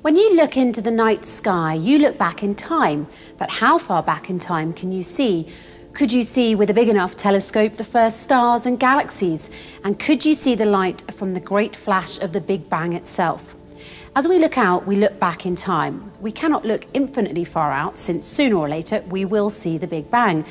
When you look into the night sky, you look back in time. But how far back in time can you see? Could you see with a big enough telescope the first stars and galaxies? And could you see the light from the great flash of the Big Bang itself? As we look out, we look back in time. We cannot look infinitely far out, since sooner or later we will see the Big Bang.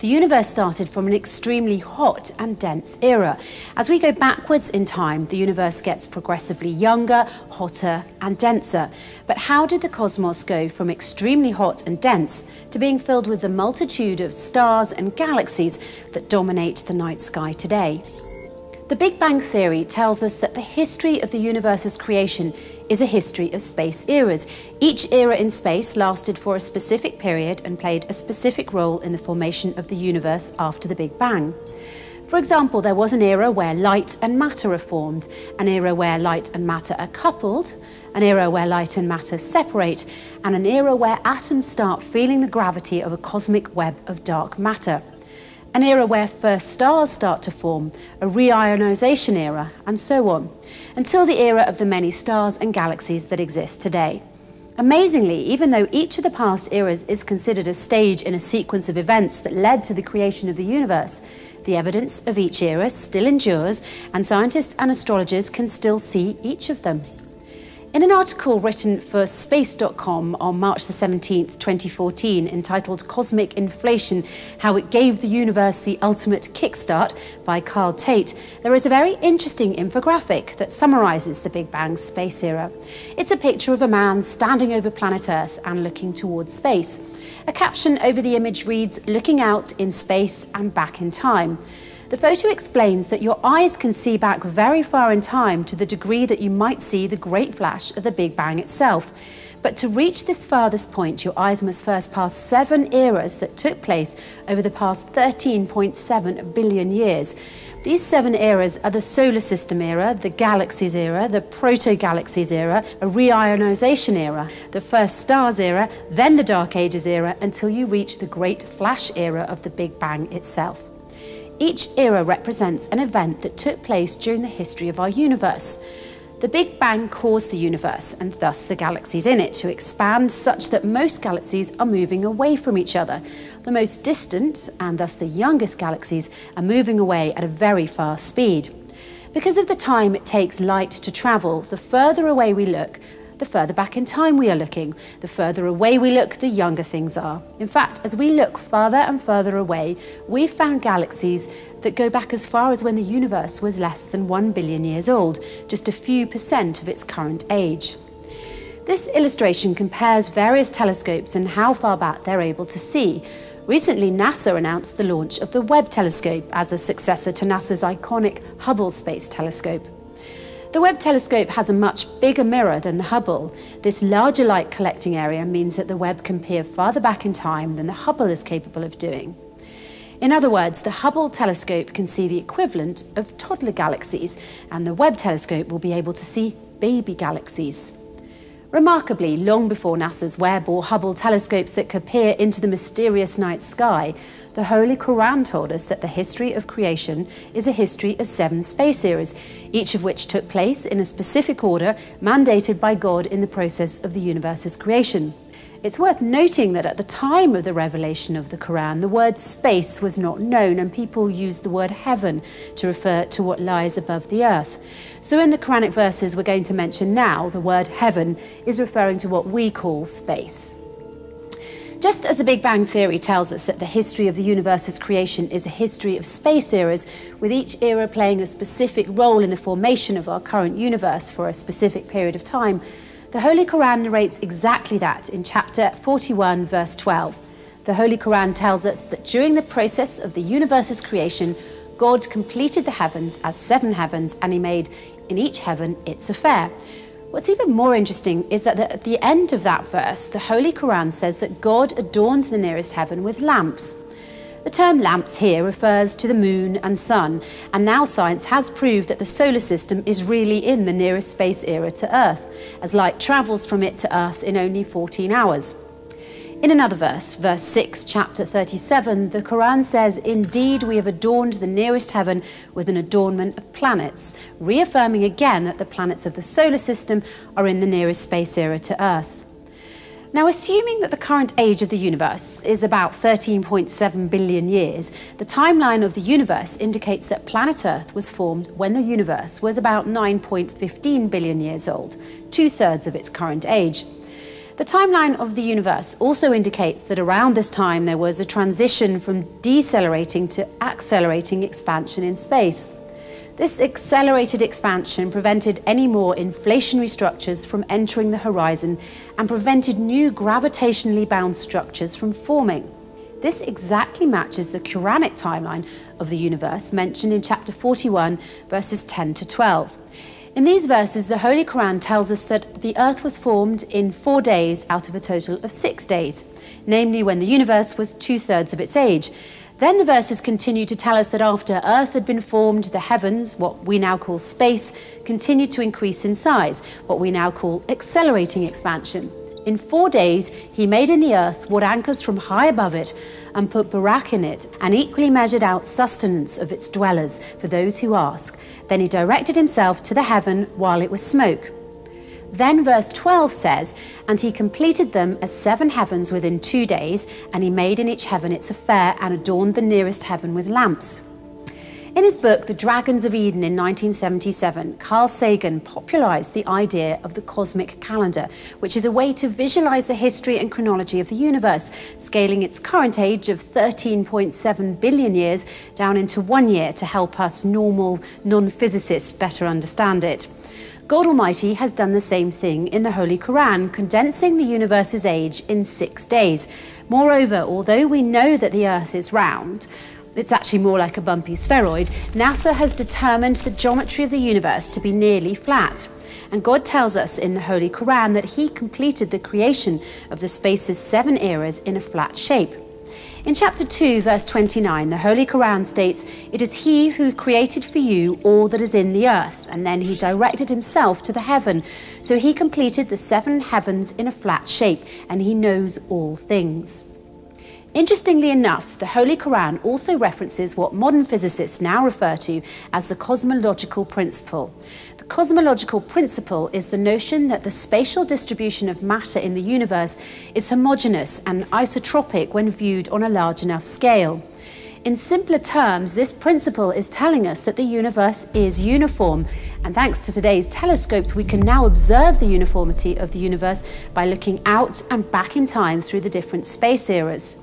The universe started from an extremely hot and dense era. As we go backwards in time, the universe gets progressively younger, hotter, and denser. But how did the cosmos go from extremely hot and dense to being filled with the multitude of stars and galaxies that dominate the night sky today? The Big Bang Theory tells us that the history of the universe's creation is a history of space eras. Each era in space lasted for a specific period and played a specific role in the formation of the universe after the Big Bang. For example, there was an era where light and matter are formed, an era where light and matter are coupled, an era where light and matter separate, and an era where atoms start feeling the gravity of a cosmic web of dark matter an era where first stars start to form, a reionization era, and so on, until the era of the many stars and galaxies that exist today. Amazingly, even though each of the past eras is considered a stage in a sequence of events that led to the creation of the universe, the evidence of each era still endures, and scientists and astrologers can still see each of them. In an article written for Space.com on March the 17th, 2014, entitled Cosmic Inflation How It Gave the Universe the Ultimate Kickstart by Karl Tate, there is a very interesting infographic that summarizes the Big Bang space era. It's a picture of a man standing over planet Earth and looking towards space. A caption over the image reads, Looking out in space and back in time. The photo explains that your eyes can see back very far in time to the degree that you might see the great flash of the Big Bang itself. But to reach this farthest point, your eyes must first pass seven eras that took place over the past 13.7 billion years. These seven eras are the solar system era, the galaxies era, the proto-galaxies era, a reionization era, the first stars era, then the dark ages era, until you reach the great flash era of the Big Bang itself. Each era represents an event that took place during the history of our universe. The Big Bang caused the universe, and thus the galaxies in it, to expand such that most galaxies are moving away from each other. The most distant, and thus the youngest galaxies, are moving away at a very fast speed. Because of the time it takes light to travel, the further away we look, the further back in time we are looking. The further away we look, the younger things are. In fact, as we look farther and further away, we've found galaxies that go back as far as when the universe was less than one billion years old, just a few percent of its current age. This illustration compares various telescopes and how far back they're able to see. Recently, NASA announced the launch of the Webb telescope as a successor to NASA's iconic Hubble Space Telescope. The Webb telescope has a much bigger mirror than the Hubble. This larger light collecting area means that the Webb can peer farther back in time than the Hubble is capable of doing. In other words, the Hubble telescope can see the equivalent of toddler galaxies, and the Webb telescope will be able to see baby galaxies. Remarkably, long before NASA's Webb or Hubble telescopes that could peer into the mysterious night sky, the Holy Quran told us that the history of creation is a history of seven space eras, each of which took place in a specific order mandated by God in the process of the universe's creation. It's worth noting that at the time of the revelation of the Quran, the word space was not known, and people used the word heaven to refer to what lies above the earth. So, in the Quranic verses we're going to mention now, the word heaven is referring to what we call space. Just as the Big Bang Theory tells us that the history of the universe's creation is a history of space eras, with each era playing a specific role in the formation of our current universe for a specific period of time, the Holy Quran narrates exactly that in chapter 41, verse 12. The Holy Quran tells us that during the process of the universe's creation, God completed the heavens as seven heavens and he made in each heaven its affair. What's even more interesting is that at the end of that verse, the Holy Quran says that God adorns the nearest heaven with lamps. The term lamps here refers to the moon and sun, and now science has proved that the solar system is really in the nearest space era to Earth, as light travels from it to Earth in only 14 hours. In another verse, verse 6, chapter 37, the Quran says, Indeed, we have adorned the nearest heaven with an adornment of planets, reaffirming again that the planets of the solar system are in the nearest space era to Earth. Now, assuming that the current age of the universe is about 13.7 billion years, the timeline of the universe indicates that planet Earth was formed when the universe was about 9.15 billion years old, two thirds of its current age. The timeline of the universe also indicates that around this time there was a transition from decelerating to accelerating expansion in space. This accelerated expansion prevented any more inflationary structures from entering the horizon and prevented new gravitationally bound structures from forming. This exactly matches the Quranic timeline of the universe mentioned in chapter 41, verses 10 to 12. In these verses, the Holy Quran tells us that the earth was formed in four days out of a total of six days, namely when the universe was two thirds of its age. Then the verses continue to tell us that after earth had been formed, the heavens, what we now call space, continued to increase in size, what we now call accelerating expansion. In four days, he made in the earth what anchors from high above it, and put barak in it, and equally measured out sustenance of its dwellers for those who ask. Then he directed himself to the heaven while it was smoke. Then verse 12 says, And he completed them as seven heavens within two days, and he made in each heaven its affair, and adorned the nearest heaven with lamps. In his book, The Dragons of Eden in 1977, Carl Sagan popularized the idea of the cosmic calendar, which is a way to visualize the history and chronology of the universe, scaling its current age of 13.7 billion years down into one year to help us normal non physicists better understand it. God Almighty has done the same thing in the Holy Quran, condensing the universe's age in six days. Moreover, although we know that the earth is round, it's actually more like a bumpy spheroid, NASA has determined the geometry of the universe to be nearly flat. And God tells us in the Holy Quran that He completed the creation of the space's seven eras in a flat shape. In chapter 2, verse 29, the Holy Quran states, It is He who created for you all that is in the earth, and then He directed Himself to the heaven. So He completed the seven heavens in a flat shape, and He knows all things. Interestingly enough, the Holy Quran also references what modern physicists now refer to as the cosmological principle. The cosmological principle is the notion that the spatial distribution of matter in the universe is homogeneous and isotropic when viewed on a large enough scale. In simpler terms, this principle is telling us that the universe is uniform. And thanks to today's telescopes, we can now observe the uniformity of the universe by looking out and back in time through the different space eras.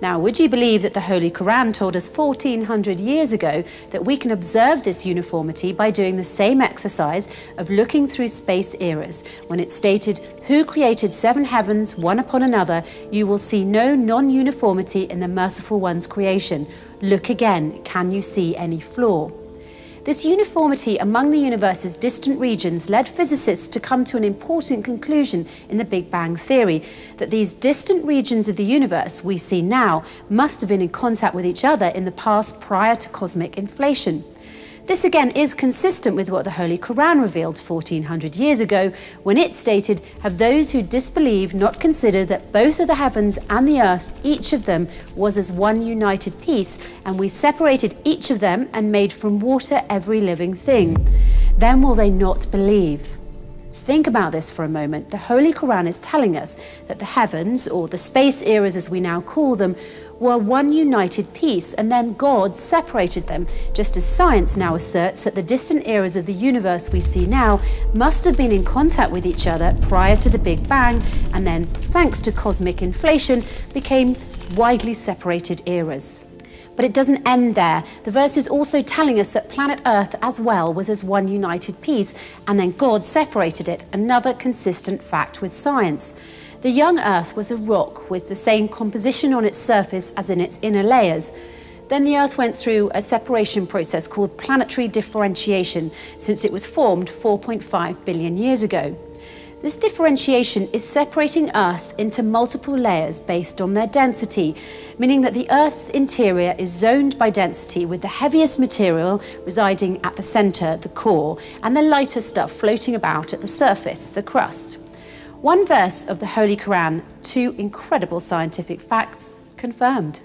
Now, would you believe that the Holy Quran told us 1400 years ago that we can observe this uniformity by doing the same exercise of looking through space eras when it stated, Who created seven heavens one upon another? You will see no non uniformity in the merciful one's creation. Look again, can you see any flaw? This uniformity among the universe's distant regions led physicists to come to an important conclusion in the Big Bang theory that these distant regions of the universe we see now must have been in contact with each other in the past prior to cosmic inflation. This again is consistent with what the Holy Quran revealed 1400 years ago when it stated, Have those who disbelieve not considered that both of the heavens and the earth, each of them, was as one united piece, and we separated each of them and made from water every living thing? Then will they not believe? Think about this for a moment. The Holy Quran is telling us that the heavens, or the space eras as we now call them, were one united piece, and then God separated them, just as science now asserts that the distant eras of the universe we see now must have been in contact with each other prior to the Big Bang, and then, thanks to cosmic inflation, became widely separated eras. But it doesn't end there. The verse is also telling us that planet Earth as well was as one united piece, and then God separated it, another consistent fact with science. The young Earth was a rock with the same composition on its surface as in its inner layers. Then the Earth went through a separation process called planetary differentiation since it was formed 4.5 billion years ago. This differentiation is separating Earth into multiple layers based on their density, meaning that the Earth's interior is zoned by density with the heaviest material residing at the centre, the core, and the lighter stuff floating about at the surface, the crust. One verse of the Holy Quran, two incredible scientific facts confirmed.